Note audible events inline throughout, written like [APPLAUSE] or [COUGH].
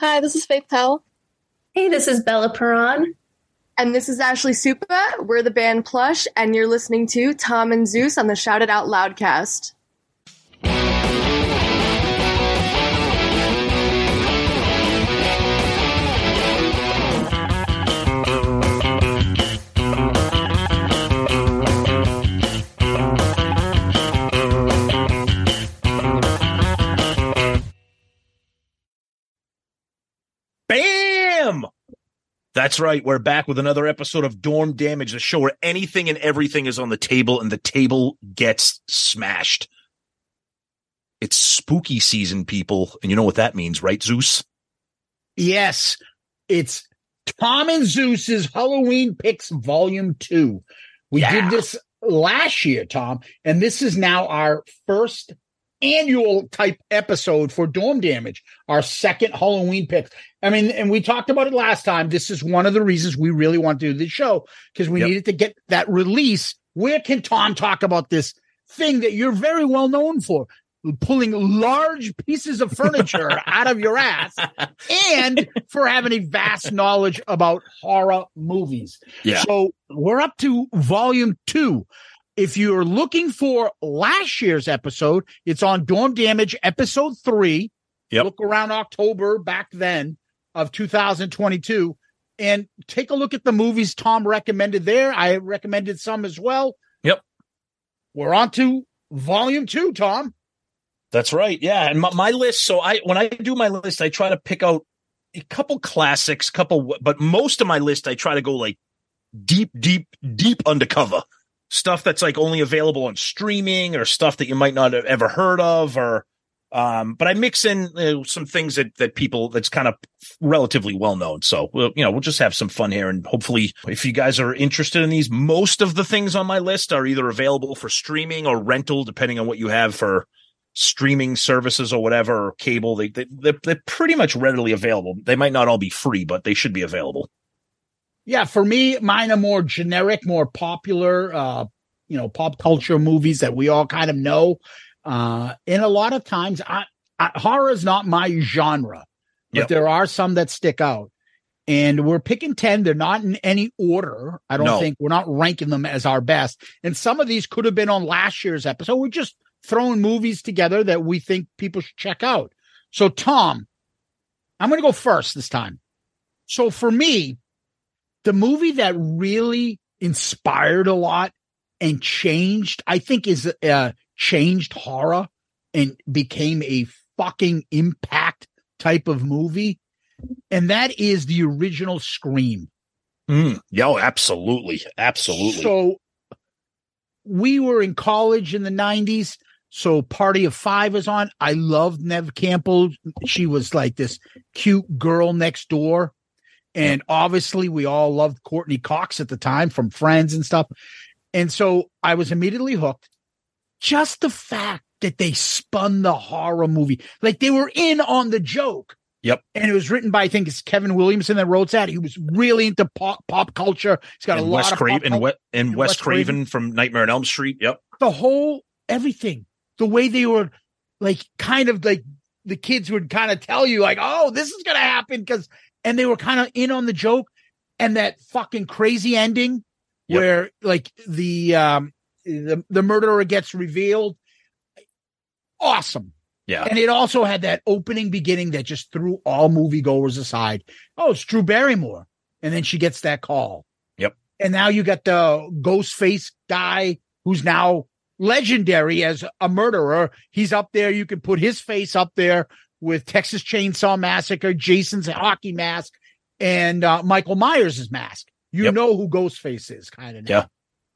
Hi, this is Faith Powell. Hey, this is Bella Perron. And this is Ashley Suppa. We're the band Plush, and you're listening to Tom and Zeus on the Shout It Out Loudcast. That's right. We're back with another episode of Dorm Damage, the show where anything and everything is on the table and the table gets smashed. It's spooky season, people. And you know what that means, right, Zeus? Yes, it's Tom and Zeus's Halloween Picks Volume 2. We Yeah. did this last year, Tom, and this is now our first annual type episode for Dorm Damage, our second Halloween pick. I mean, and we talked about it last time. This is one of the reasons we really want to do this show because we Yep. needed to get that release. Where can Tom talk about this thing that you're very well known for? Pulling large pieces of furniture [LAUGHS] out of your ass and for having a vast knowledge about horror movies. Yeah. So we're up to volume two. If you're looking for last year's episode, it's on Dorm Damage episode three. Yep. Look around October back then of 2022 and take a look at the movies Tom recommended there. I recommended some as well. Yep. We're on to volume two, Tom. That's right. Yeah. And my, my list. So I, when I do my list, I try to pick out a couple classics, couple, but most of my list, I try to go like deep, deep, deep undercover stuff that's like only available on streaming or stuff that you might not have ever heard of or, um, but I mix in uh, some things that, that people that's kind of relatively well known. So we'll, you know, we'll just have some fun here. And hopefully if you guys are interested in these, most of the things on my list are either available for streaming or rental, depending on what you have for, streaming services or whatever or cable they, they they're, they're pretty much readily available they might not all be free but they should be available Yeah, for me, mine are more generic, more popular, uh, you know, pop culture movies that we all kind of know. Uh, and a lot of times, I, I, horror is not my genre, but Yep. there are some that stick out. And we're picking 10. They're not in any order. I don't No. think we're not ranking them as our best. And some of these could have been on last year's episode. We're just throwing movies together that we think people should check out. So, Tom, I'm going to go first this time. So, for me, the movie that really inspired a lot and changed, I think, is uh, changed horror and became a fucking impact type of movie. And that is the original Scream. mm. yo absolutely absolutely So we were in college in the 90s. So Party of Five was on. I loved Neve Campbell. She was like this cute girl next door. And obviously, we all loved Courteney Cox at the time from Friends and stuff. And so I was immediately hooked. Just the fact that they spun the horror movie, like they were in on the joke. Yep. And it was written by, I think it's Kevin Williamson that wrote that. He was really into pop, pop culture. He's got and a lot Wes of Craven pop and, we- and and Wes Wes Craven, Craven. from Nightmare on Elm Street. Yep. the whole everything, the way they were like kind of like the kids would kind of tell you like, oh, this is gonna happen because and they were kind of in on the joke and that fucking crazy ending Yep. where like the um the, the murderer gets revealed. Awesome. Yeah. And it also had that opening beginning that just threw all moviegoers aside. Oh, it's Drew Barrymore. And then she gets that call. Yep. And now you got the ghost face guy who's now legendary as a murderer. He's up there. You can put his face up there with Texas Chainsaw Massacre, Jason's hockey mask, and uh, Michael Myers' mask. You Yep. know who Ghostface is, kind of. Yeah.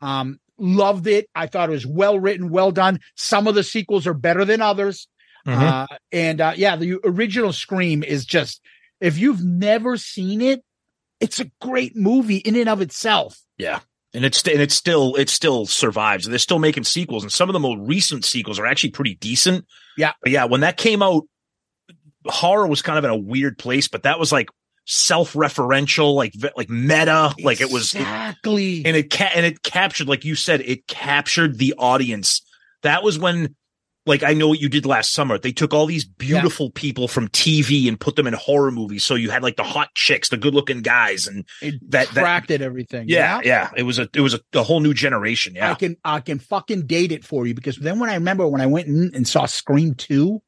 Um, loved it. I thought it was well written, well done. Some of the sequels are better than others. Mhm. Uh, and uh, yeah, the original Scream is just, if you've never seen it, it's a great movie in and of itself. Yeah. And it's and it's still it still survives. They're still making sequels, and some of the more recent sequels are actually pretty decent. Yeah. But yeah, when that came out, horror was kind of in a weird place, but that was like self-referential, like like meta, like it was exactly. and it ca- and it captured, like you said, it captured the audience. That was when like I know what you did last summer. They took all these beautiful people from TV and put them in horror movies. So you had like the hot chicks, the good looking guys, and It That- that- attracted everything. yeah, yeah, it was a it was a, a whole new generation. Yeah, I can I can fucking date it for you because then when I remember when I went in and saw Scream 2.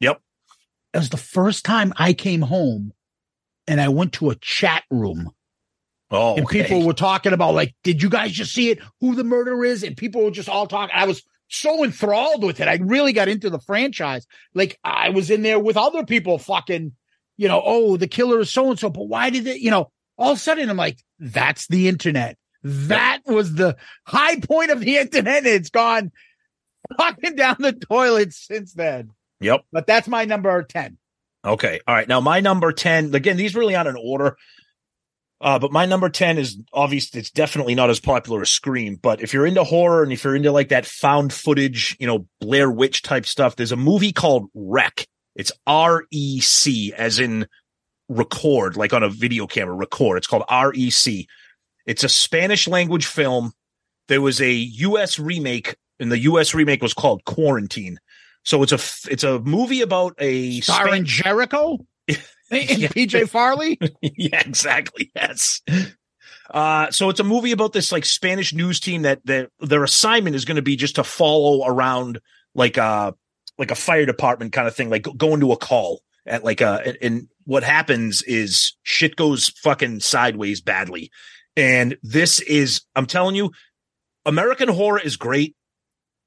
Yep. It was the first time I came home and I went to a chat room oh, and okay. people were talking about like, did you guys just see it? Who the murderer is? And people were just all talking. I was so enthralled with it. I really got into the franchise. Like I was in there with other people fucking, you know, oh, the killer is so and so, but why did it, you know, all of a sudden I'm like, that's the internet. That was the high point of the [LAUGHS] internet. It's gone fucking down the toilet since then. Yep. But that's my number 10. Okay. All right. Now my number 10, again, these really aren't in order. Uh, but my number 10 is obvious. It's definitely not as popular as Scream, but if you're into horror and if you're into like that found footage, you know, Blair Witch type stuff, there's a movie called Rec. It's R E C as in record, like on a video camera, record. It's called R E C. It's a Spanish language film. There was a US remake and the US remake was called Quarantine. So it's a, it's a movie about a Starring Span- Jericho [LAUGHS] and Yeah. PJ Farley. [LAUGHS] yeah, exactly. Yes. Uh, so it's a movie about this like Spanish news team that their their assignment is going to be just to follow around like a like a fire department kind of thing, like go- go into a call at like a and, and what happens is shit goes fucking sideways badly. And this is I'm telling you, American horror is great,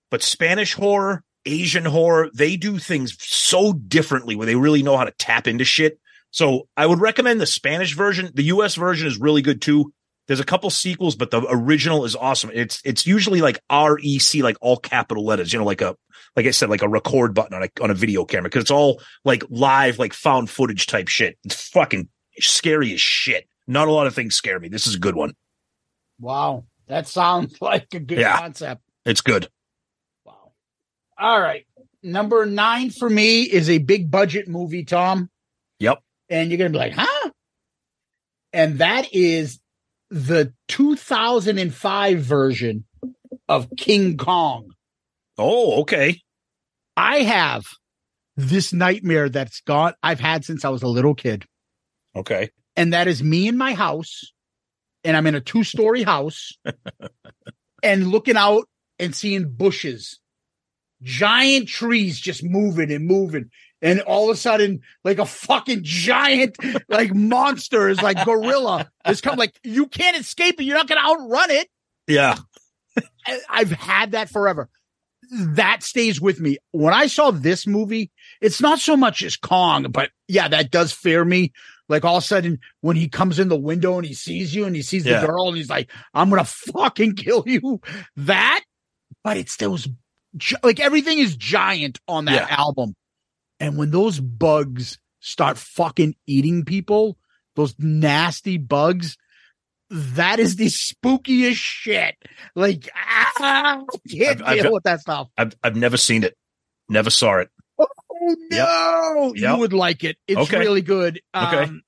but Spanish horror, Asian horror, they do things so differently where they really know how to tap into shit. So I would recommend the Spanish version. The US version is really good too. There's a couple sequels, but the original is awesome. It's it's usually like R E C, like all capital letters. You know, like a like I said, like a record button on a on a video camera because it's all like live, like found footage type shit. It's fucking scary as shit. Not a lot of things scare me. This is a good one. Wow. That sounds [LAUGHS] like a good Yeah. concept. It's good. All right. Number nine for me is a big budget movie, Tom. Yep. And you're going to be like, huh? And that is the 2005 version of King Kong. Oh, okay. I have this nightmare that's gone, I've had since I was a little kid. Okay. and that is me in my house and i'm in a two-story house [LAUGHS] and looking out and seeing bushes giant trees just moving and moving and all of a sudden like a fucking giant like monster is like gorilla is coming. like you can't escape it you're not gonna outrun it Yeah. I've had that forever. That stays with me. When I saw this movie, it's not so much as Kong, but yeah, that does fear me. Like all of a sudden, when he comes in the window and he sees you and he sees Yeah. the girl and he's like, I'm going to fucking kill you. That, but it's those, gi- like everything is giant on that Yeah. album. And when those bugs start fucking eating people, those nasty bugs, that is the spookiest shit. Like, ah, I [LAUGHS] can't I've- I've deal with that stuff. I've I've never seen it. Never saw it. Oh no, Yep. you would like it. It's Okay. really good. Okay. Um,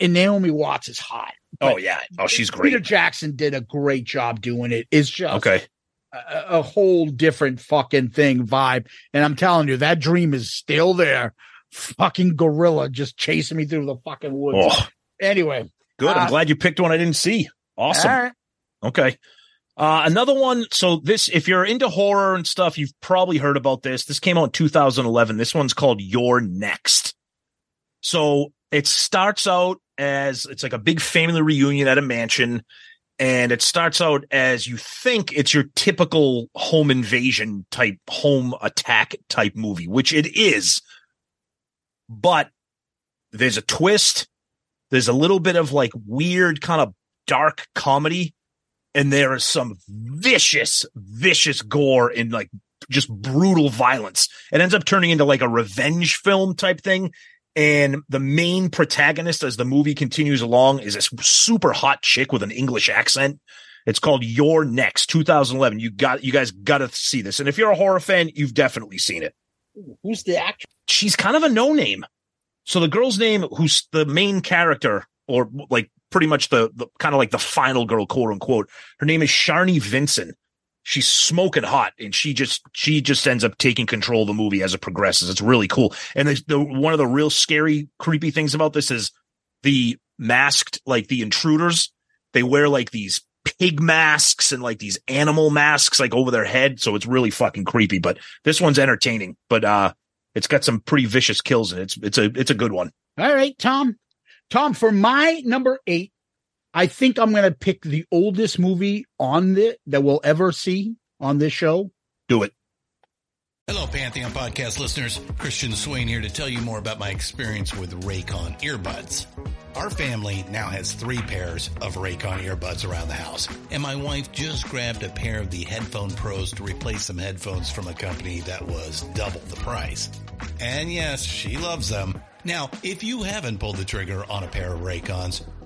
and Naomi Watts is hot. Oh yeah. Oh, she's great. Peter. Jackson did a great job doing it. It's just Okay. A, a whole different fucking thing vibe. And I'm telling you, that dream is still there. Fucking gorilla just chasing me through the fucking woods. Oh, Anyway, good. Uh, I'm glad you picked one I didn't see. Awesome. all right. Okay. Uh, another one. So this, if you're into horror and stuff, you've probably heard about this. This came out in 2011. This one's called You're Next. So it starts out as it's like a big family reunion at a mansion. And it starts out as you think it's your typical home invasion type, home attack type movie, which it is. But there's a twist. There's a little bit of like weird kind of dark comedy and there is some vicious, vicious gore and like just brutal violence. It ends up turning into like a revenge film type thing. And the main protagonist, as the movie continues along, is this super hot chick with an English accent. It's called You're Next, 2011. You got, you guys got to see this. And if you're a horror fan, you've definitely seen it. Who's the actor? She's kind of a no name. So the girl's name, who's the main character, or like pretty much the, the kind of like the final girl, quote unquote, her name is Sharni Vinson. She's smoking hot and she just she just ends up taking control of the movie as it progresses. It's really cool. And the, the one of the real scary, creepy things about this is the masked, like the intruders. They wear like these pig masks and like these animal masks like over their head. So it's really fucking creepy. But this one's entertaining. But uh it's got some pretty vicious kills in it. It's it's a it's a good one. All right, Tom. Tom, for my number eight, I think I'm going to pick the oldest movie on the that we'll ever see on this show. Do it. Hello, Pantheon podcast listeners. Christian Swain here to tell you more about my experience with Raycon earbuds. Our family now has three pairs of Raycon earbuds around the house, and my wife just grabbed a pair of the Headphone Pros to replace some headphones from a company that was double the price. And yes, she loves them. Now, if you haven't pulled the trigger on a pair of Raycons,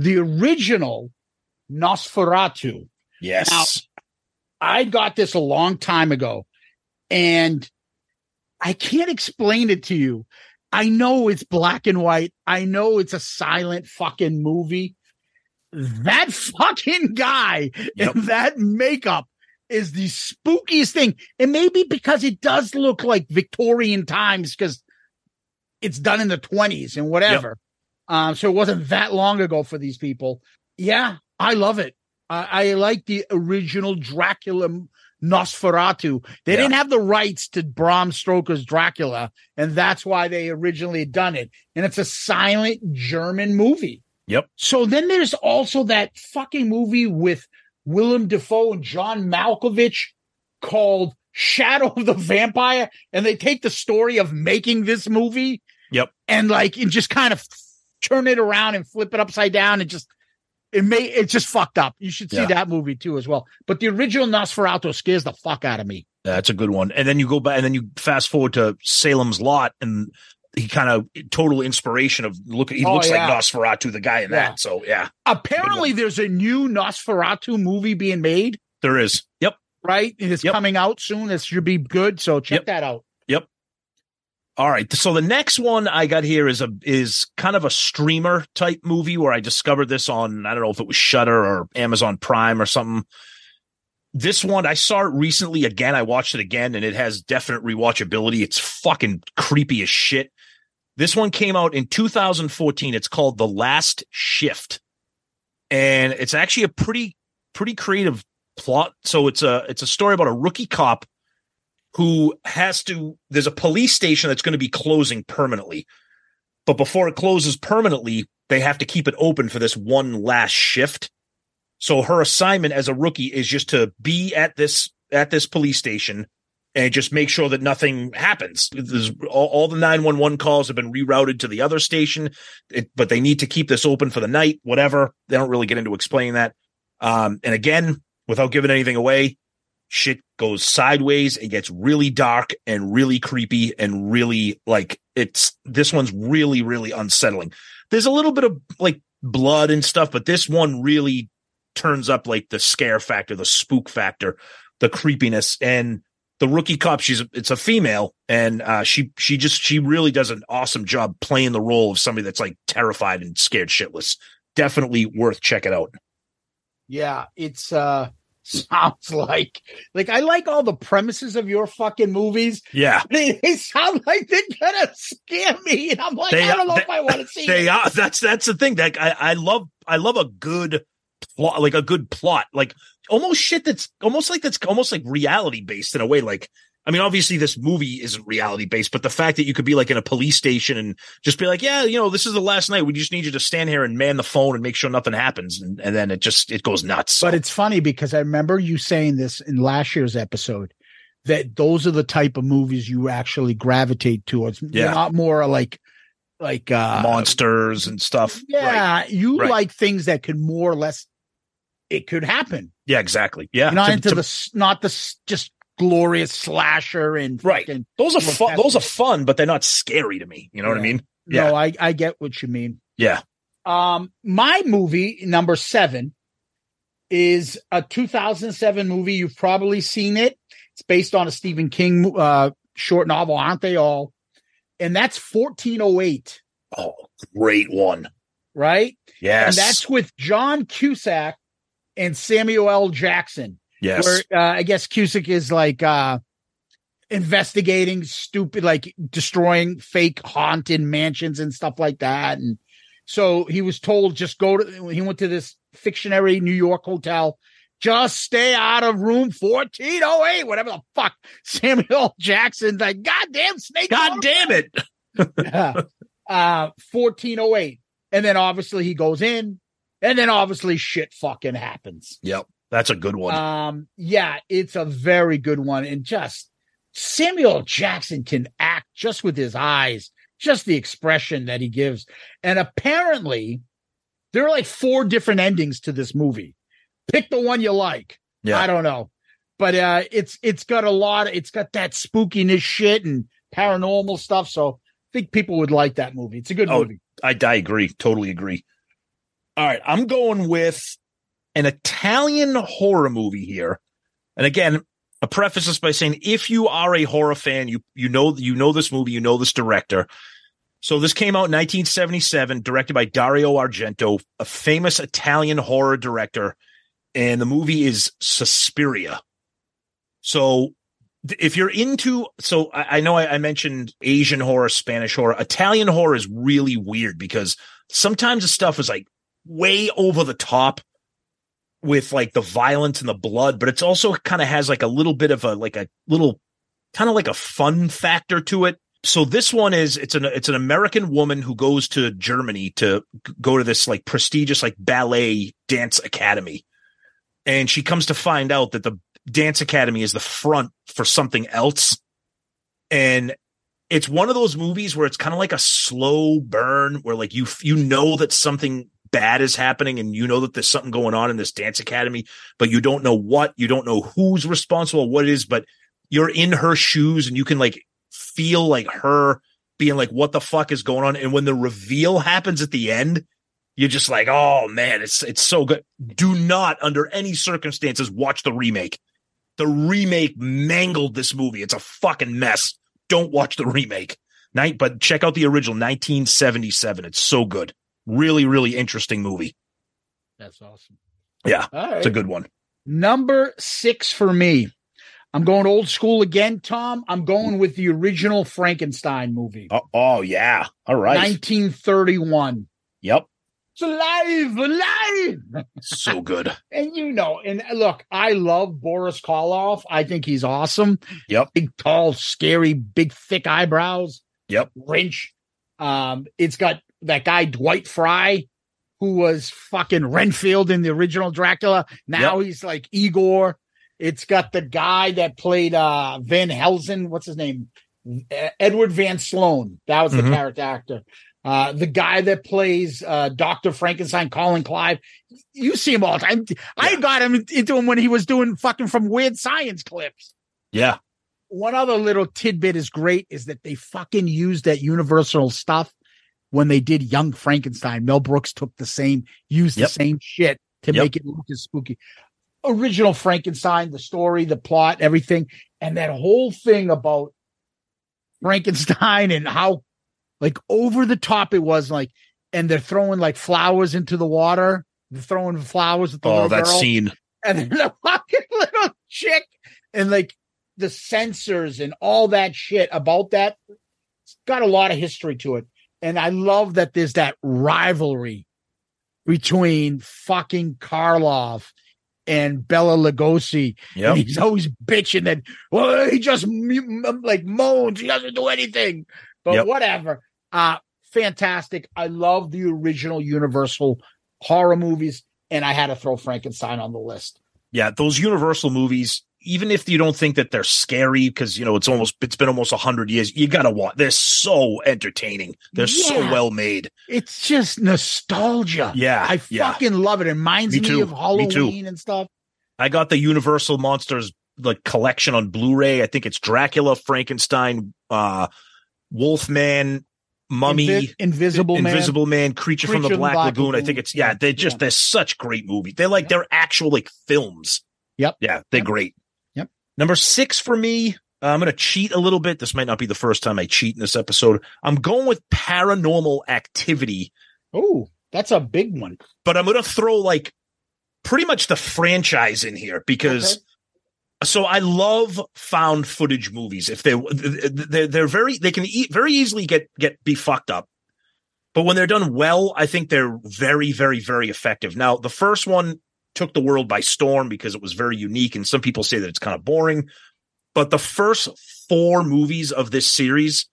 The original Nosferatu. Yes. Now, I got this a long time ago and I can't explain it to you. I know it's black and white. I know it's a silent fucking movie. That [LAUGHS] fucking guy Yep. and that makeup is the spookiest thing. And maybe because it does look like Victorian times because it's done in the 20s and whatever. Um, so it wasn't that long ago for these people. Yeah, I love it. I I like the original Dracula Nosferatu. They Yeah. didn't have the rights to Bram Stoker's Dracula, and that's why they originally done it. And it's a silent German movie. Yep. So then there's also that fucking movie with Willem Dafoe and John Malkovich called Shadow of the Vampire, and they take the story of making this movie Yep. and like and just kind of turn it around and flip it upside down and just it may it just fucked up. You should see Yeah. that movie too as well. But the original Nosferatu scares the fuck out of me. That's a good one. And then you go back and then you fast forward to Salem's Lot and he kind of total inspiration of look he Oh, looks yeah. like Nosferatu, the guy in Yeah. that. So yeah, Apparently there's a new Nosferatu movie being made, there is. Yep. right? And it's Yep. coming out soon. It should be good. So check Yep. that out. All right. So the next one I got here is a is kind of a streamer type movie where I discovered this on I don't know if it was Shudder or Amazon Prime or something. This one I saw it recently again. I watched it again and it has definite rewatchability. It's fucking creepy as shit. This one came out in 2014. It's called The Last Shift. And it's actually a pretty pretty creative plot. So it's a it's a story about a rookie cop who has to there's a police station that's going to be closing permanently but before it closes permanently, they have to keep it open for this one last shift. So her assignment as a rookie is just to be at this at this police station and just make sure that nothing happens. All, all, the 911 calls have been rerouted to the other station, it, but they need to keep this open for the night, whatever. They don't really get into explaining that. Um, and again, without giving anything away, shit goes sideways. It gets really dark and really creepy and really like it's this one's really, really unsettling. There's a little bit of like blood and stuff, but this one really turns up like the scare factor, the spook factor, the creepiness. And the rookie cop, she's it's a female, and uh, she she just she really does an awesome job playing the role of somebody that's like terrified and scared shitless. Definitely worth checking out. Yeah, it's uh [LAUGHS] sounds like like I like all the premises of your fucking movies. Yeah, [LAUGHS] they, they sound like they're gonna scare me, and I'm like, they, I don't know they, if I want to see. They it. are. That's that's the thing. Like I, I love. I love a good plot, like a good plot, like almost shit that's almost like that's almost like reality based in a way. Like I mean, obviously this movie isn't reality based, but the fact that you could be like in a police station and just be like, yeah, you know, this is the last night. We just need you to stand here and man the phone and make sure nothing happens. And, and then it just, it goes nuts. But it's funny because I remember you saying this in last year's episode that those are the type of movies you actually gravitate towards. Yeah. Not more like, like, uh, monsters and stuff. Yeah. Right. You Right. like things that could more or less, it could happen. Yeah, exactly. Yeah. You're not To- into to- the, not the just glorious slasher and Right. those are fun. Those are fun, but they're not scary to me. You know what I Yeah. mean? No, I, I get what you mean. Yeah. Um, my movie number seven is a 2007 movie. You've probably seen it. It's based on a Stephen King uh, short novel, aren't they all? And that's 1408, Oh, great one. right? Yes. And that's with John Cusack and Samuel L. Jackson. Yes. Where uh, I guess Cusack is like uh, investigating stupid, like destroying fake haunted mansions and stuff like that. And so he was told just go to. He went to this fictionary New York hotel. Just stay out of room 1408, whatever the fuck. [LAUGHS] Samuel. Jackson's like, goddamn snake. God damn it. [LAUGHS] Yeah. uh 1408 and then obviously he goes in and then obviously shit fucking happens Yep. That's a good one. um yeah it's a very good one and just samuel jackson can act just with his eyes just the expression that he gives and apparently there are like four different endings to this movie pick the one you like yeah. i don't know but uh it's it's got a lot of, it's got that spookiness shit and paranormal stuff so I think people would like that movie. It's a good Oh, movie. I, I agree. Totally agree. All right. I'm going with an Italian horror movie here. And again, I preface this by saying if you are a horror fan, you you know you know this movie, you know this director. So this came out in 1977, directed by Dario Argento, a famous Italian horror director, and the movie is Suspiria. So if you're into, so I, I know I, I mentioned Asian horror, Spanish horror, Italian horror is really weird because sometimes the stuff is like way over the top with like the violence and the blood, but it's also kind of has like a little bit of a like a little kind of like a fun factor to it. So this one is it's an it's an American woman who goes to Germany to go to this like prestigious like ballet dance academy. And she comes to find out that the dance academy is the front for something else. And it's one of those movies where it's kind of like a slow burn where like you you know that something bad is happening and you know that there's something going on in this dance academy, but you don't know what, you don't know who's responsible, what it is, but you're in her shoes and you can like feel like her being like, what the fuck is going on? And when the reveal happens at the end, you're just like, oh man, it's it's so good. Do not under any circumstances watch the remake. The remake mangled this movie. It's a fucking mess. Don't watch the remake. Night, but check out the original 1977. It's so good. Really, really interesting movie. That's awesome. Yeah, All right. it's a good one. Number six for me. I'm going old school again, Tom. I'm going with the original Frankenstein movie, Oh, oh yeah. All right. 1931. Yep. It's alive, alive. So good. [LAUGHS] And you know, and look, I love Boris Karloff. I think he's awesome. Yep. Big, tall, scary, big, thick eyebrows. Yep. Wrench. Um, it's got that guy Dwight Frye, who was fucking Renfield in the original Dracula. Now he's like Igor. It's got the guy that played uh Van Helsing. What's his name? Edward Van Sloan. That was the Mhm. character actor. Uh, the guy that plays uh, Doctor Frankenstein, Colin Clive. You see him all the time. I Yeah. got him into him when he was doing fucking from Weird Science clips Yeah. one other little tidbit is great is that they fucking used that universal stuff when they did Young Frankenstein. Mel Brooks took the same, used Yep. the same shit to Yep. make it look as spooky. Original Frankenstein, the story, the plot, everything, and that whole thing about Frankenstein and how like over the top it was like, and they're throwing like flowers into the water. They're throwing flowers at the Oh, that girl scene. and then the [LAUGHS] fucking little chick and like the censors and all that shit about that it's got a lot of history to it and i love that there's that rivalry between fucking karloff and bela lugosi. Yep. and he's always bitching that well he just like moans. He doesn't do anything. But Yep. whatever. Uh fantastic. I love the original universal horror movies and i had to throw frankenstein on the list. Yeah, those Universal movies, even if you don't think that they're scary, because you know it's almost it's been almost a hundred years, you gotta watch. They're so entertaining. They're so well made. It's just nostalgia. Yeah, I yeah. fucking love it. It reminds Me me, of Me. Halloween and stuff. I got the Universal Monsters like collection on Blu-ray. I think it's Dracula, Frankenstein, uh, Wolfman, Mummy, Invi- Invisible Man. Invisible Man, Creature, from the Creature Black, Lagoon. I think it's yeah. They're just Yeah. they're such great movies. They're like they're actual like films. Yep. Yeah, they're Yep. great. Number six for me. uh, I'm going to cheat a little bit. This might not be the first time I cheat in this episode. I'm going with Paranormal Activity, Oh, that's a big one. but I'm going to throw like pretty much the franchise in here because Okay. so I love found footage movies. If they they're they're very they can e- very easily get get be fucked up, but when they're done well, I think they're very very very effective. Now the first one took the world by storm because it was very unique, and some people say that it's kind of boring. But the first four movies of this series,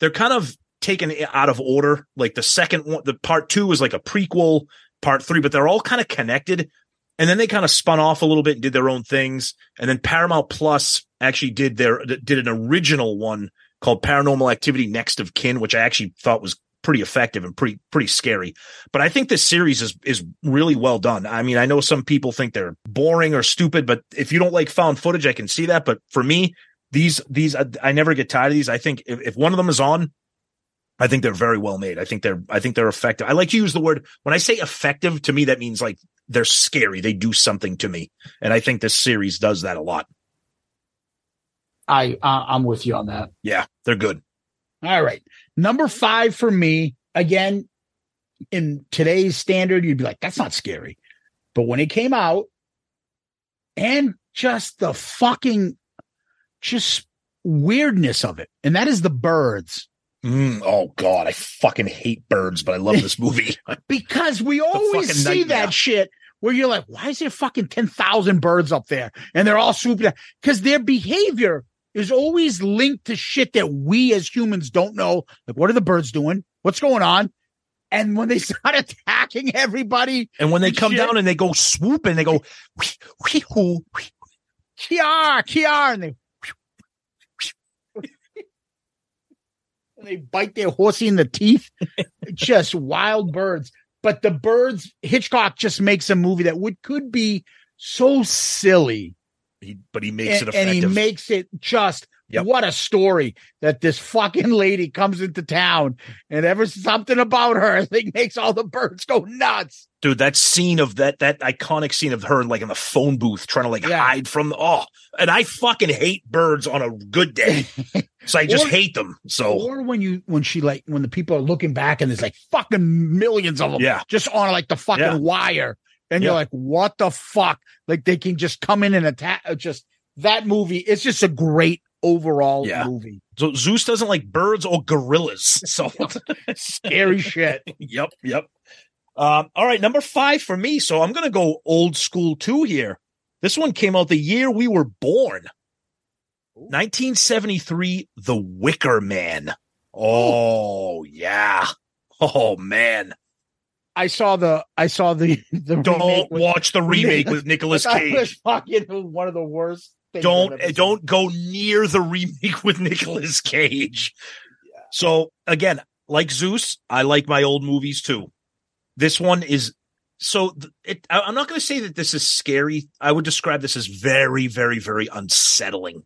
they're kind of taken out of order. Like the second one, the part two is like a prequel, part three, but they're all kind of connected. And then they kind of spun off a little bit and did their own things. And then Paramount Plus actually did their did an original one called Paranormal Activity Next of Kin, which I actually thought was pretty effective and pretty pretty scary. But I think this series is is really well done. I mean, I know some people think they're boring or stupid, but if you don't like found footage, I can see that. But for me, these these I, I never get tired of these. I think if, if one of them is on, I think they're very well made. I think they're I think they're effective. I like to use the word when I say effective to me that means like they're scary. They do something to me. And I think this series does that a lot. I uh, I'm with you on that. Yeah, they're good. All right, number five for me. Again, in today's standard, you'd be like, "That's not scary," but when it came out, and just the fucking, just weirdness of it, and that is the birds. Mm, oh god, I fucking hate birds, but I love this movie. [LAUGHS] because we always see nightmare. that shit where you're like, why is there fucking 10,000 birds up there? And they're all swooping down. Because their behavior is always linked to shit that we as humans don't know. Like, what are the birds doing? What's going on? And when they [LAUGHS] start attacking everybody, and when they And come shit. down and they go swoop and they go whee, hoo, whee. Kiar, Kiar, and they and [LAUGHS] they bite their horsey in the teeth. [LAUGHS] just wild birds. But the birds, Hitchcock just makes a movie that would could be so silly, He, but he makes and, it and he makes it just Yep. what a story that this fucking lady comes into town and ever something about her [LAUGHS] I think makes all the birds go nuts. Dude, that scene of that that iconic scene of her like in the phone booth trying to like Yeah. hide from oh, and I fucking hate birds on a good day. [LAUGHS] so I just Or- hate them. So Or when you when she like when the people are looking back and there's like fucking millions of them Yeah. just on like the fucking Yeah. wire. And you're like, what the fuck? Like they can just come in and attack uh, just that movie. It's just a great overall Yeah. movie. so Zeus doesn't like birds or gorillas. [LAUGHS] So Scary shit. [LAUGHS] yep, yep. Um, all right, number five for me. So I'm gonna go old school too here. This one came out the year we were born. 1973, The Wicker Man. Oh yeah. Oh man. I saw the I saw the [LAUGHS] the Don't with- watch the [LAUGHS] remake with Nicolas Cage. fucking one of the worst. things Don't don't go near the remake [LAUGHS] with Nicolas Cage. So again, like Zeus, I like my old movies too. This one is so it, I'm not going to say that this is scary. I would describe this as very, very, very unsettling.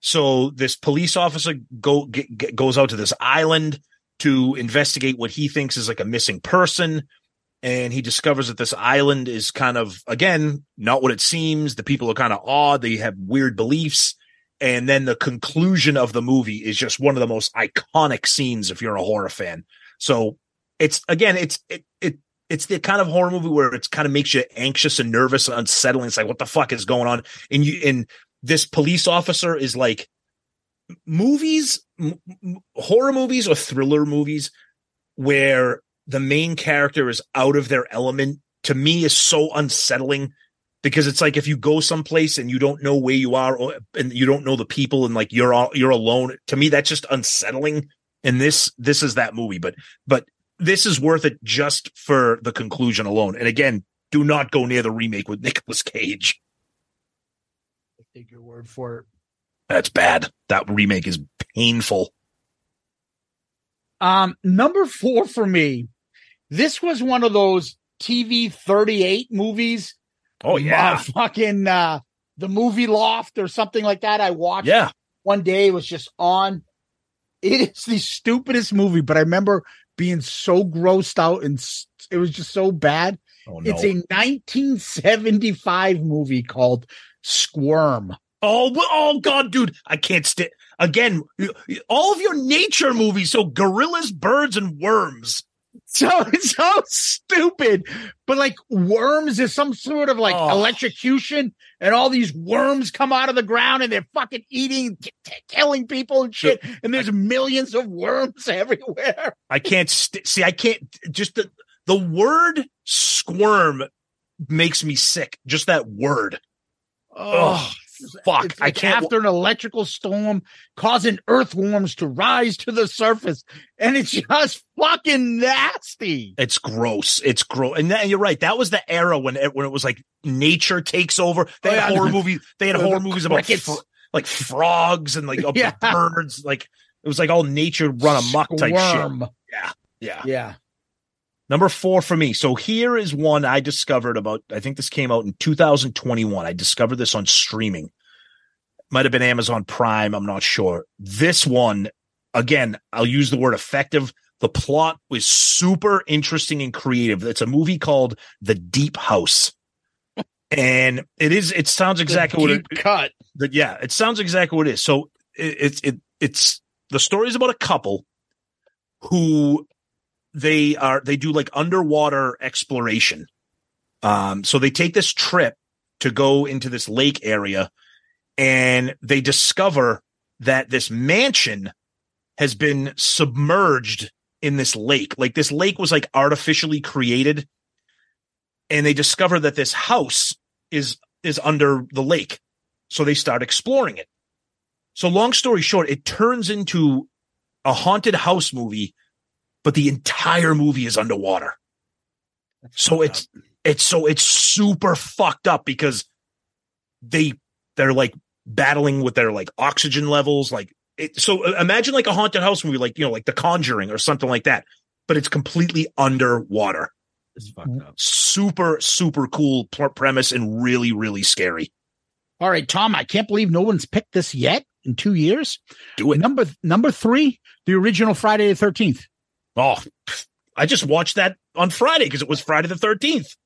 So this police officer go g- g- goes out to this island to investigate what he thinks is like a missing person, and he discovers that this island is kind of again not what it seems. The people are kind of odd. They have weird beliefs. And then the conclusion of the movie is just one of the most iconic scenes if you're a horror fan. So it's again, it's it it it's the kind of horror movie where it's kind of makes you anxious and nervous and unsettling. It's like, what the fuck is going on? And you and this police officer is like movies, m- horror movies or thriller movies where the main character is out of their element to me is so unsettling because it's like if you go someplace and you don't know where you are or, and you don't know the people and like you're all, you're alone to me that's just unsettling. And this this is that movie but but this is worth it just for the conclusion alone. And again do not go near the remake with Nicolas Cage. Take your word for it. That's bad that remake is painful Um, number four for me, this was one of those TV 38 movies. oh yeah Uh, fucking, uh, the movie loft or something like that. I watched yeah one day. It was just on. It is the stupidest movie, but I remember being so grossed out and it was just so bad. oh no It's a 1975 movie called Squirm. Oh, oh God, dude, I can't stand again. All of your nature movies, so gorillas, birds, and worms. [LAUGHS] So it's so stupid, but like worms is some sort of like Oh. electrocution, and all these worms come out of the ground and they're fucking eating, k- killing people and shit. And there's millions of worms [LAUGHS] everywhere. I can't st- see. I can't. Just the the word squirm makes me sick. Just that word. Oh, fuck! It's I like can't. after an electrical storm causing earthworms to rise to the surface, and it's just fucking nasty. It's gross. It's gross. And, that, you're right. That was the era when it, when it was like nature takes over. They Oh, had yeah. horror movies. They had [LAUGHS] horror movies about fr- like frogs and like [LAUGHS] Yeah. birds. Like it was like all nature run amok type shit. Worm. Yeah. Yeah. Number four for me. So here is one I discovered about, I think this came out in 2021. I discovered this on streaming. Might have been Amazon Prime. I'm not sure. This one, again, I'll use the word effective. The plot was super interesting and creative. It's a movie called The Deep House. And it is, it sounds exactly what it, cut. that yeah, it sounds exactly what it is. So it, it's it it's the story is about a couple who they are they do like underwater exploration. Um, so they take this trip to go into this lake area, and they discover that this mansion has been submerged in this lake. Like this lake was like artificially created, and they discover that this house is is under the lake. So they start exploring it. So long story short, it turns into a haunted house movie, but the entire movie is underwater. So it's it's so it's super fucked up because they they're like battling with their like oxygen levels like it, so imagine like a haunted house movie like you know like the conjuring or something like that but it's completely underwater It's fucked up. super super cool pr- premise and really really scary All right, Tom, I can't believe no one's picked this yet in two years. do it Number number three, the original Friday the thirteenth. Oh i just watched that on friday because it was friday the 13th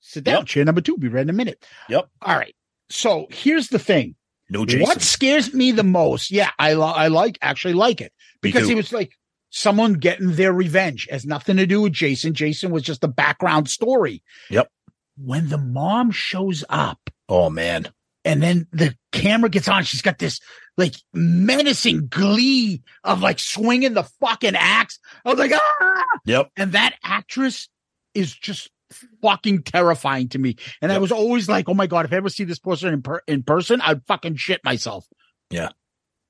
Sit down. Yep. Chair number two. Be right in a minute. Yep. All right. So here's the thing. no jason What scares me the most? Yeah, I li- I like actually like it because he was like someone getting their revenge. It has nothing to do with Jason. Jason was just a background story. Yep. When the mom shows up oh man and then the camera gets on, she's got this like menacing glee of like swinging the fucking axe. I was like, ah! yep And that actress is just fucking terrifying to me. And I was always like, oh my God, if I ever see this person in, per- in person, I'd fucking shit myself. Yeah.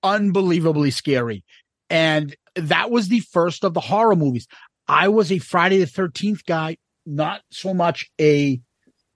Unbelievably scary. And that was the first of the horror movies. I was a Friday the 13th guy, not so much a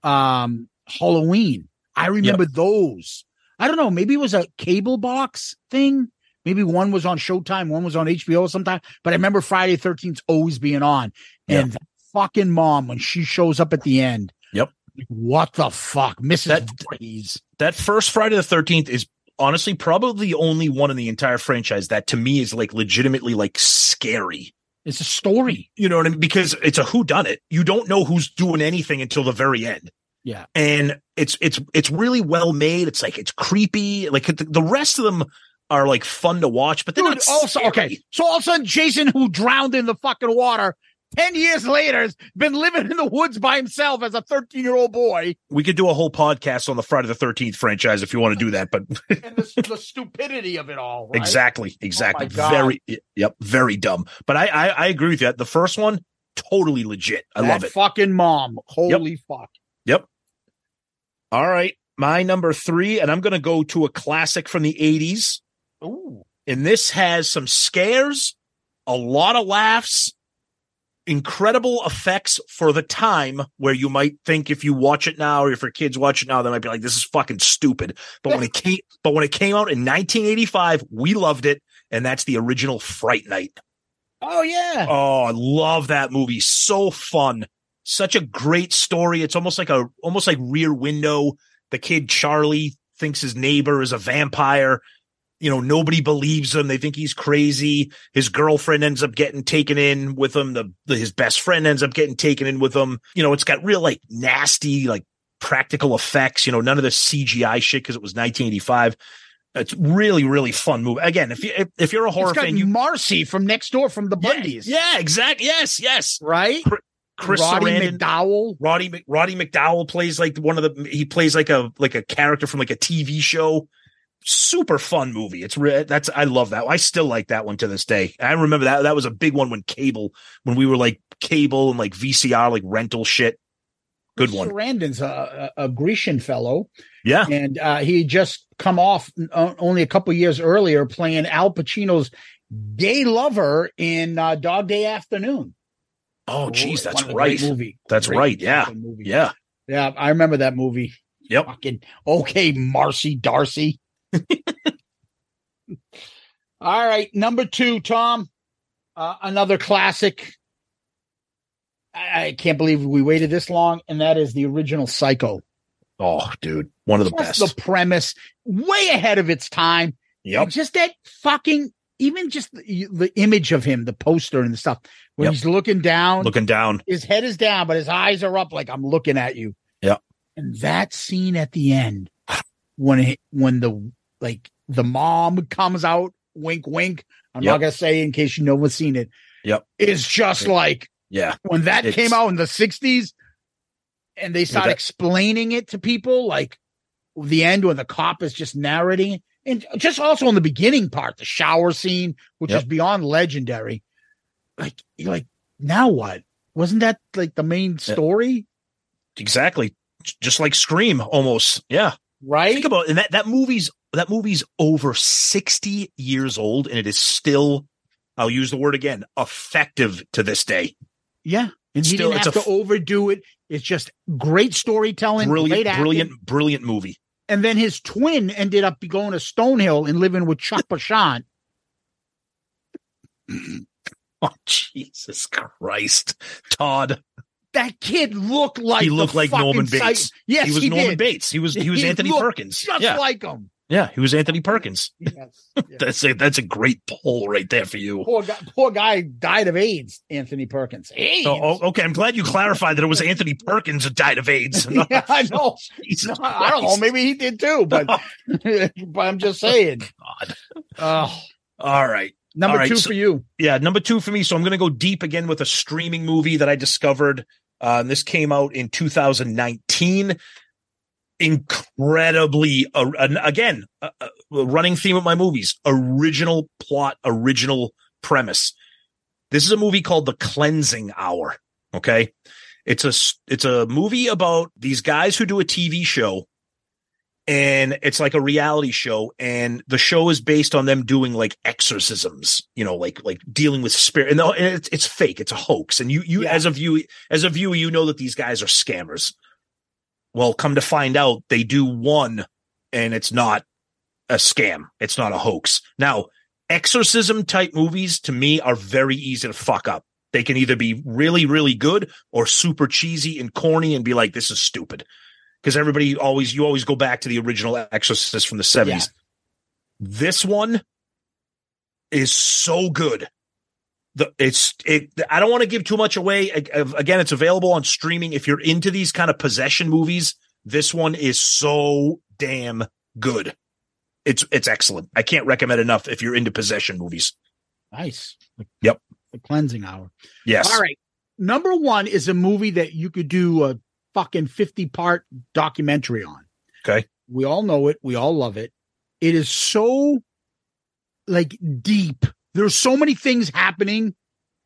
um Halloween. I remember those. I don't know, maybe it was a cable box thing. Maybe one was on Showtime, one was on HBO sometime, but I remember Friday the 13th always being on. And that fucking mom, when she shows up at the end. Yep. What the fuck? Mrs. That- Voorhees. that first Friday the 13th is honestly probably the only one in the entire franchise that to me is like legitimately like scary. It's a story. You know what I mean? Because it's a who done it. You don't know who's doing anything until the very end. Yeah. And it's it's it's really well made. It's like it's creepy. Like the, the rest of them are like fun to watch, but they're Dude, not also, scary. okay. So all of a sudden, Jason, who drowned in the fucking water 10 years later, has been living in the woods by himself as a 13 year old boy. We could do a whole podcast on the Friday the 13th franchise if you want to do that, but [LAUGHS] and the, the stupidity of it all. right? exactly, oh exactly. God. very, yep, very dumb. But I, I, I agree with you. The first one, totally legit. I That love it. Fucking mom. Holy fuck. Yep. All right. My number three, and I'm going to go to a classic from the 80s. Ooh. And this has some scares, a lot of laughs, incredible effects for the time where you might think if you watch it now or if your kids watch it now, they might be like, this is fucking stupid. But when [LAUGHS] it came, but when it came out in 1985, we loved it. And that's the original Fright Night. Oh, yeah. Oh, I love that movie. So fun. Such a great story. It's almost like a almost like Rear Window. The kid Charlie thinks his neighbor is a vampire. You know, nobody believes him. They think he's crazy. His girlfriend ends up getting taken in with him. The, the his best friend ends up getting taken in with him. You know, it's got real like nasty like practical effects. You know, none of the CGI shit because it was 1985. It's really really fun movie. Again, if you if, if you're a horror it's got fan, you Marcy from next door from the yeah, Bundys. yeah, exactly. Yes, yes. Right? Chris Roddy Sarandon, McDowall. Roddy Roddy McDowall plays like one of the he plays like a like a character from like a TV show. Super fun movie. It's re- that's I love that. I still like that one to this day. I remember that that was a big one when cable when we were like cable and like VCR like rental shit. Good one. Sarandon's a, a, a Grecian fellow, Yeah. and uh, he just come off uh, only a couple years earlier playing Al Pacino's gay lover in uh, Dog Day Afternoon. Oh, geez, that's right. Movie. That's Great right. Yeah. movie. Yeah. yeah. I remember that movie. Yep. Fucking okay, Marcy Darcy. [LAUGHS] All right, number two, Tom. Uh, another classic. I, I can't believe we waited this long, and that is the original Psycho. Oh, dude, one of the Just best. the premise, way ahead of its time. Yep. And just that fucking, even just the, the image of him, the poster and the stuff, when Yep. he's looking down, Looking down. his head is down, but his eyes are up, like I'm looking at you. Yep. And that scene at the end, when it, when the like the mom comes out, wink, wink. I'm Yep. not gonna say in case you know what's seen it. Yep. It's just Yep. like Yeah. when that It's- came out in the 60s and they start that- explaining it to people like the end when the cop is just narrating it. And just also in the beginning part the shower scene which Yep. is beyond legendary like you're like now what wasn't that like the main story Exactly. Just like Scream almost. Yeah. right Think about it. And that, that movie's that movie's over 60 years old and it is still, I'll use the word again, effective to this day. yeah and he Still, didn't it's have a to overdo it it's just great storytelling Brilliant, brilliant, brilliant movie. And then his twin ended up going to Stonehill and living with Chuck Bashan. [LAUGHS] Oh, Jesus Christ. Todd. That kid looked like he looked like Norman Bates. Yes, he was he Norman did. Bates. He was he was He Anthony Perkins. just yeah. like him. Yeah, he was Anthony Perkins. Yes. [LAUGHS] yes. That's a that's a great poll right there for you. poor guy. Poor guy died of AIDS. Anthony Perkins. AIDS. Oh, oh, okay, I'm glad you clarified that it was Anthony [LAUGHS] Perkins who died of AIDS. [LAUGHS] yeah, I know. No, I don't know. Maybe he did too, but but I'm just saying. God. Oh, All right. number All right, two so- for you. yeah, number two for me. So I'm going to go deep again with a streaming movie that I discovered. Uh, this came out in 2019. Incredibly, uh, again, uh, uh, a, a running theme of my movies: original plot, original premise. This is a movie called The Cleansing Hour. Okay, it's a it's a movie about these guys who do a TV show, and it's like a reality show and the show is based on them doing like exorcisms you know like like dealing with spirit and uh, it's, it's fake it's a hoax and you you Yeah. as a view as a viewer you know that these guys are scammers well come to find out they do one and it's not a scam it's not a hoax now exorcism type movies to me are very easy to fuck up they can either be really really good or super cheesy and corny and be like this is stupid because everybody always you always go back to the original Exorcist from the 70s. Yeah. This one is so good. The it's it I don't want to give too much away. Again, it's available on streaming if you're into these kind of possession movies. This one is so damn good. It's it's excellent. I can't recommend enough if you're into possession movies. Nice. Yep. The cleansing hour. Yes. All right. Number one is a movie that you could do a fucking 50 part documentary on. Okay. We all know it. We all love it. It is so like deep. There's so many things happening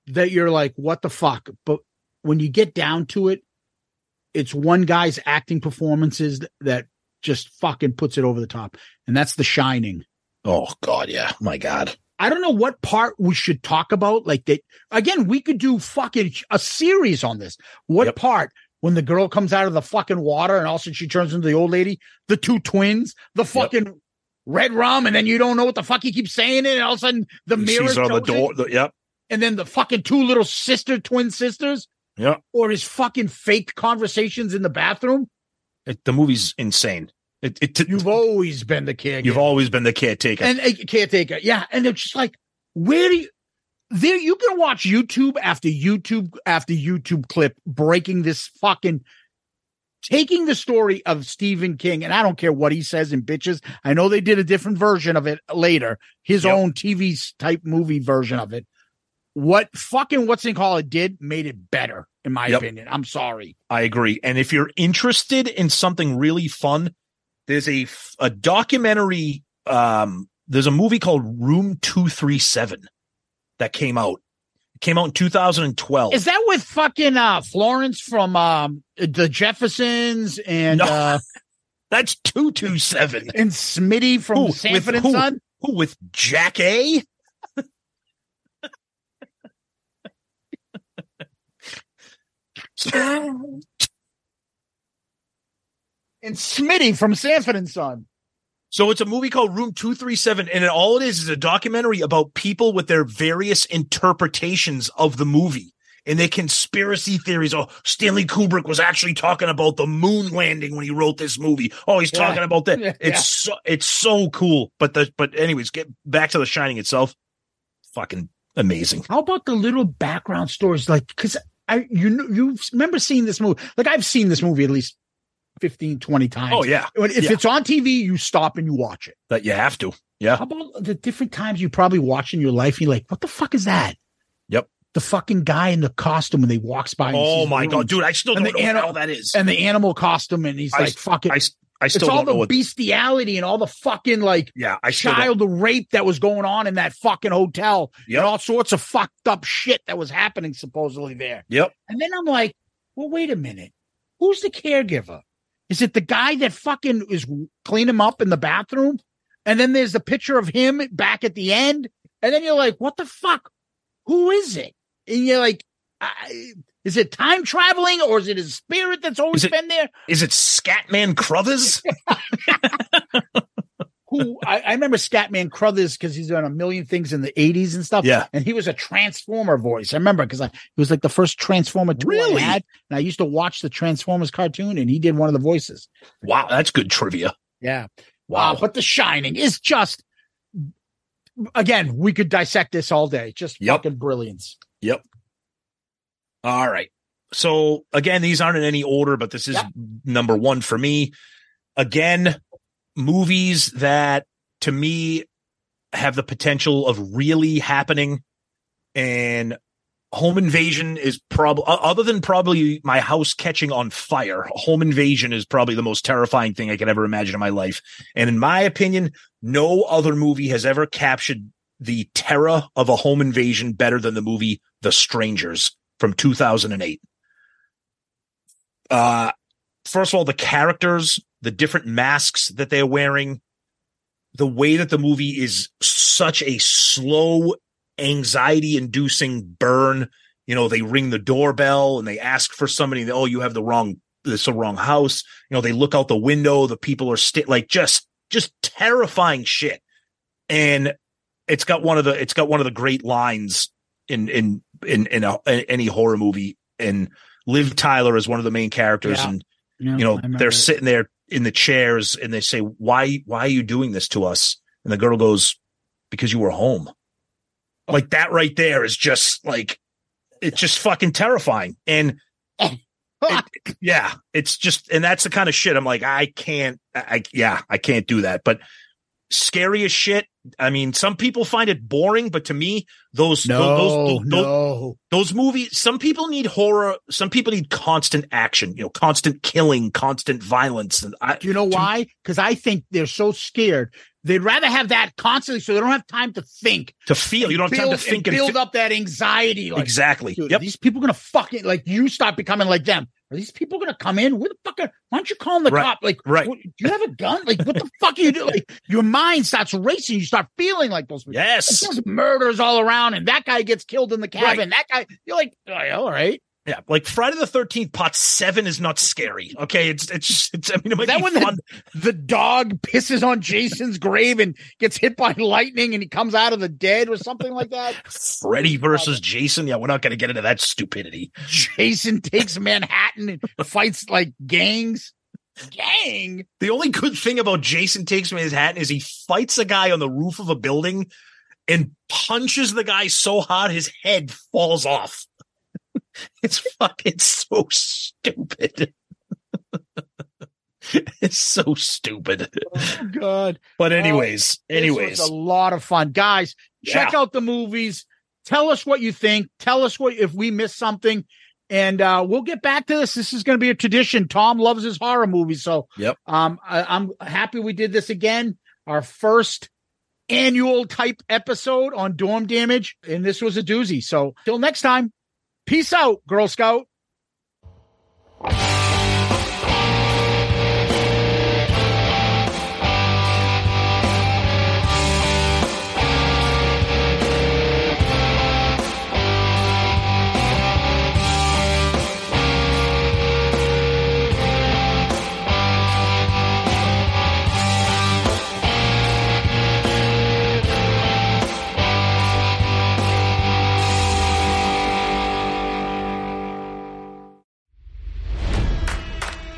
that you're like, what the fuck? But when you get down to it, it's one guy's acting performances that just fucking puts it over the top. And that's The Shining. Oh god, yeah. My god. I don't know what part we should talk about. Like that again, we could do fucking a series on this. What Yep. part? When the girl comes out of the fucking water and all of a sudden she turns into the old lady, the two twins, the fucking red rum, and then you don't know what the fuck he keeps saying it, and all of a sudden the mirror on the door. the- yep. and then the fucking two little sister twin sisters, Yeah. or his fucking fake conversations in the bathroom. It, the movie's insane. It, it, You've always been the kid. you've always been the caretaker. and a caretaker. Yeah, and it's just like, where do you? There, you can watch YouTube after YouTube after YouTube clip breaking this fucking, taking the story of Stephen King, and I don't care what he says in bitches. I know they did a different version of it later, his Yep. own TV type movie version of it. What fucking what's in call it did made it better, in my Yep. opinion. I'm sorry. I agree. And if you're interested in something really fun, there's a a documentary. Um, there's a movie called Room Two Three Seven that came out. It came out in 2012. Is that with fucking uh Florence from um the Jeffersons and No. uh [LAUGHS] That's two two seven. and Smitty from Who? Sanford With and who? Son? Who with Jackée? [LAUGHS] And Smitty from Sanford and Son. So it's a movie called Room 237 and all it is is a documentary about people with their various interpretations of the movie and their conspiracy theories. Oh, Stanley Kubrick was actually talking about the moon landing when he wrote this movie. Oh, he's Yeah. talking about that. [LAUGHS] Yeah. It's so it's so cool. But the but anyways, get back to The Shining itself. Fucking amazing. How about the little background stories? Like, cause I, you know, you remember seeing this movie? Like, I've seen this movie at least 15, 20 times. Oh yeah, If Yeah. it's on TV, you stop and you watch it. that you have to. Yeah. How about the different times you probably watch in your life? You're like, what the fuck is that? Yep. The fucking guy in the costume when they walks by. and Oh my god, dude! I still And don't the know how that is. And the animal costume, and he's I- like, fucking. I I it's still all don't know the what. bestiality and all the fucking like Yeah, I still don't- child rape that was going on in that fucking hotel Yep. and all sorts of fucked up shit that was happening supposedly there. Yep. And then I'm like, well, wait a minute. Who's the caregiver? Is it the guy that fucking is clean him up in the bathroom? And then there's the picture of him back at the end. And then you're like, what the fuck? Who is it? And you're like, I, is it time traveling or is it his spirit that's always it- been there? Is it Scatman Crothers? [LAUGHS] [LAUGHS] who I, I remember Scatman Crothers because he's done a million things in the 80s and stuff. Yeah. And he was a Transformer voice. I remember because I he was like the first Transformer toy Really? I had. And I used to watch the Transformers cartoon and he did one of the voices. wow, that's good trivia. Yeah. Wow. Uh, but The Shining is just again, we could dissect this all day. Just Yep. fucking brilliance. Yep. All right. So again, these aren't in any order, but this is Yep. number one for me. Again, movies that to me have the potential of really happening. And Home Invasion is probably, other than probably my house catching on fire, Home Invasion is probably the most terrifying thing I could ever imagine in my life. And in my opinion, no other movie has ever captured the terror of a home invasion better than the movie The Strangers from 2008. Uh, first of all, the characters, the different masks that they're wearing, the way that the movie is such a slow, anxiety inducing burn. You know, they ring the doorbell and they ask for somebody. Oh, you have the wrong, this the wrong house. You know, they look out the window. The people are sti- like just, just terrifying shit. And it's got one of the, it's got one of the great lines in, in, in, in, a, in any horror movie. And Liv Tyler is one of the main characters. Yeah. And, Yeah, you know, they're it. sitting there in the chairs and they say, why, why are you doing this to us? And the girl goes, because you were home. Like that right there is just like, it's just fucking terrifying. And oh, it- yeah, it's just, and that's the kind of shit I'm like, I can't, I, I- yeah, I can't do that. But scary as shit. I mean, some people find it boring, but to me, those, No, those, those, no. those movies some people need horror some people need constant action you know constant killing constant violence and I, Do you know why? Because I think they're so scared. They'd rather have that constantly so they don't have time to think. to feel you don't have time to think and and build fi- up that anxiety. Like, exactly dude, yep these people are gonna fucking like you start becoming like them. Are these people gonna come in? Where the fuck? Are, why don't you call the Right, cop? Like, right. what- do you have a gun? Like, what the [LAUGHS] fuck are you doing? Like, your mind starts racing. You start feeling like those. yes There's murders all around, and that guy gets killed in the cabin. Right. That guy, you're like, all right. Yeah like friday the 13th part 7 is not scary okay it's it's, it's i mean it might that be when fun the, the dog pisses on Jason's grave and gets hit by lightning and he comes out of the dead or something like that? freddy versus jason yeah we're not going to get into that stupidity Jason takes Manhattan and fights like gangs. Gang. the only good thing about jason takes hat is he fights a guy on the roof of a building and punches the guy so hard his head falls off [LAUGHS] it's fucking so stupid [LAUGHS] it's so stupid Oh God. but anyways This anyways was a lot of fun, guys. Check Yeah. out the movies. Tell us what you think. Tell us what if we missed something, and uh, we'll get back to this. This is going to be a tradition. Tom loves his horror movies, so Yep. Um, I, I'm happy we did this again. Our first annual type episode on Dorm Damage, and this was a doozy. So till next time, peace out, Girl Scout.